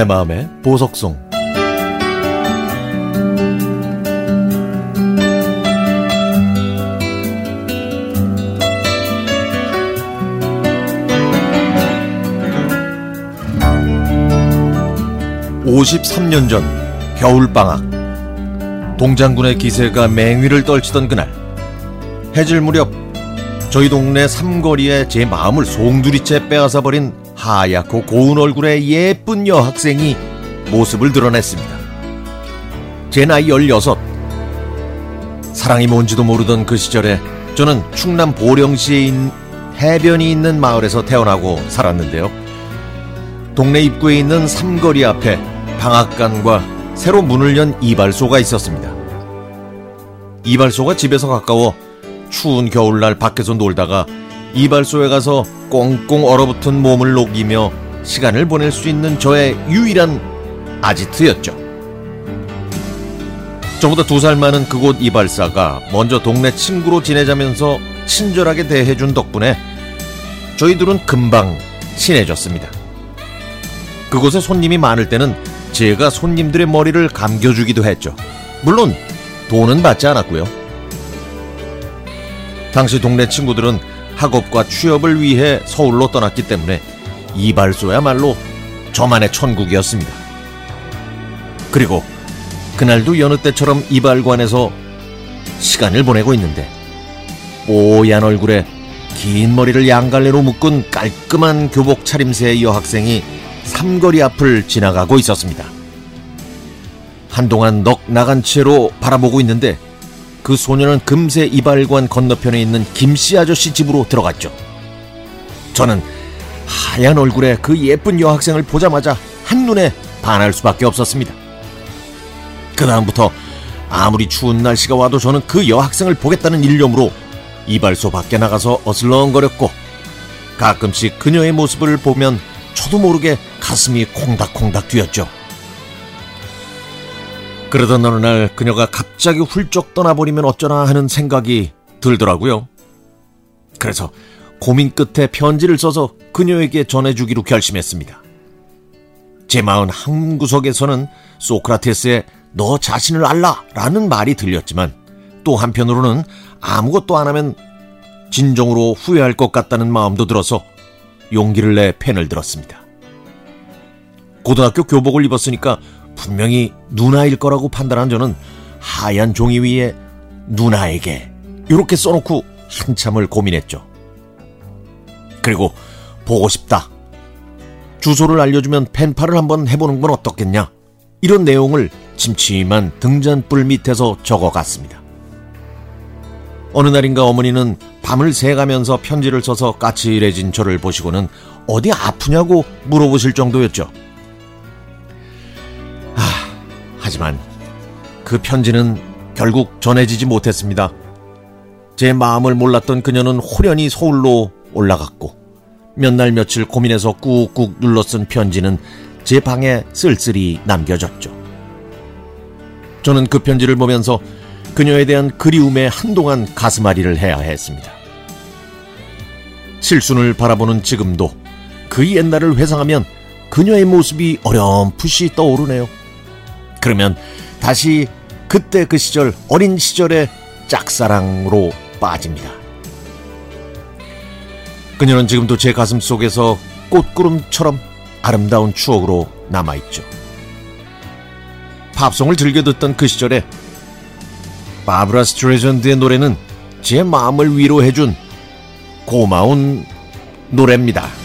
내 마음의 보석송. (53년) 전 겨울방학. 동장군의 기세가 맹위를 떨치던 그날 해질 무렵 저희 동네 삼거리에 제 마음을 송두리째 빼앗아 버린 하얗고 고운 얼굴의 예쁜 여학생이 모습을 드러냈습니다. 제 나이 16. 사랑이 뭔지도 모르던 그 시절에 저는 충남 보령시에 있는 해변이 있는 마을에서 태어나고 살았는데요. 동네 입구에 있는 삼거리 앞에 방앗간과 새로 문을 연 이발소가 있었습니다. 이발소가 집에서 가까워 추운 겨울날 밖에서 놀다가 이발소에 가서 꽁꽁 얼어붙은 몸을 녹이며 시간을 보낼 수 있는 저의 유일한 아지트였죠. 저보다 두 살 많은 그곳 이발사가 먼저 동네 친구로 지내자면서 친절하게 대해준 덕분에 저희들은 금방 친해졌습니다. 그곳에 손님이 많을 때는 제가 손님들의 머리를 감겨주기도 했죠. 물론 돈은 받지 않았고요. 당시 동네 친구들은 학업과 취업을 위해 서울로 떠났기 때문에 이발소야말로 저만의 천국이었습니다. 그리고 그날도 여느 때처럼 이발관에서 시간을 보내고 있는데 뽀얀 얼굴에 긴 머리를 양갈래로 묶은 깔끔한 교복 차림새의 여학생이 삼거리 앞을 지나가고 있었습니다. 한동안 넋 나간 채로 바라보고 있는데 그 소녀는 금세 이발관 건너편에 있는 김씨 아저씨 집으로 들어갔죠. 저는 하얀 얼굴에 그 예쁜 여학생을 보자마자 한눈에 반할 수밖에 없었습니다. 그다음부터 아무리 추운 날씨가 와도 저는 그 여학생을 보겠다는 일념으로 이발소 밖에 나가서 어슬렁거렸고 가끔씩 그녀의 모습을 보면 저도 모르게 가슴이 콩닥콩닥 뛰었죠. 그러던 어느 날 그녀가 갑자기 훌쩍 떠나버리면 어쩌나 하는 생각이 들더라고요. 그래서 고민 끝에 편지를 써서 그녀에게 전해주기로 결심했습니다. 제 마음 한 구석에서는 소크라테스의 너 자신을 알라 라는 말이 들렸지만 또 한편으로는 아무것도 안 하면 진정으로 후회할 것 같다는 마음도 들어서 용기를 내 펜을 들었습니다. 고등학교 교복을 입었으니까 분명히 누나일 거라고 판단한 저는 하얀 종이 위에 누나에게 이렇게 써놓고 한참을 고민했죠. 그리고 보고 싶다. 주소를 알려주면 펜팔을 한번 해보는 건 어떻겠냐. 이런 내용을 침침한 등잔불 밑에서 적어갔습니다. 어느 날인가 어머니는 밤을 새가면서 편지를 써서 까칠해진 저를 보시고는 어디 아프냐고 물어보실 정도였죠. 하지만 그 편지는 결국 전해지지 못했습니다. 제 마음을 몰랐던 그녀는 호련히 서울로 올라갔고 몇 날 며칠 고민해서 꾹꾹 눌러 쓴 편지는 제 방에 쓸쓸히 남겨졌죠. 저는 그 편지를 보면서 그녀에 대한 그리움에 한동안 가슴앓이를 해야 했습니다. 칠순을 바라보는 지금도 그 옛날을 회상하면 그녀의 모습이 어렴풋이 떠오르네요. 그러면 다시 그때 그 시절 어린 시절의 짝사랑으로 빠집니다. 그녀는 지금도 제 가슴 속에서 꽃구름처럼 아름다운 추억으로 남아있죠. 팝송을 즐겨 듣던 그 시절에 바브라 스트레전드의 노래는 제 마음을 위로해준 고마운 노래입니다.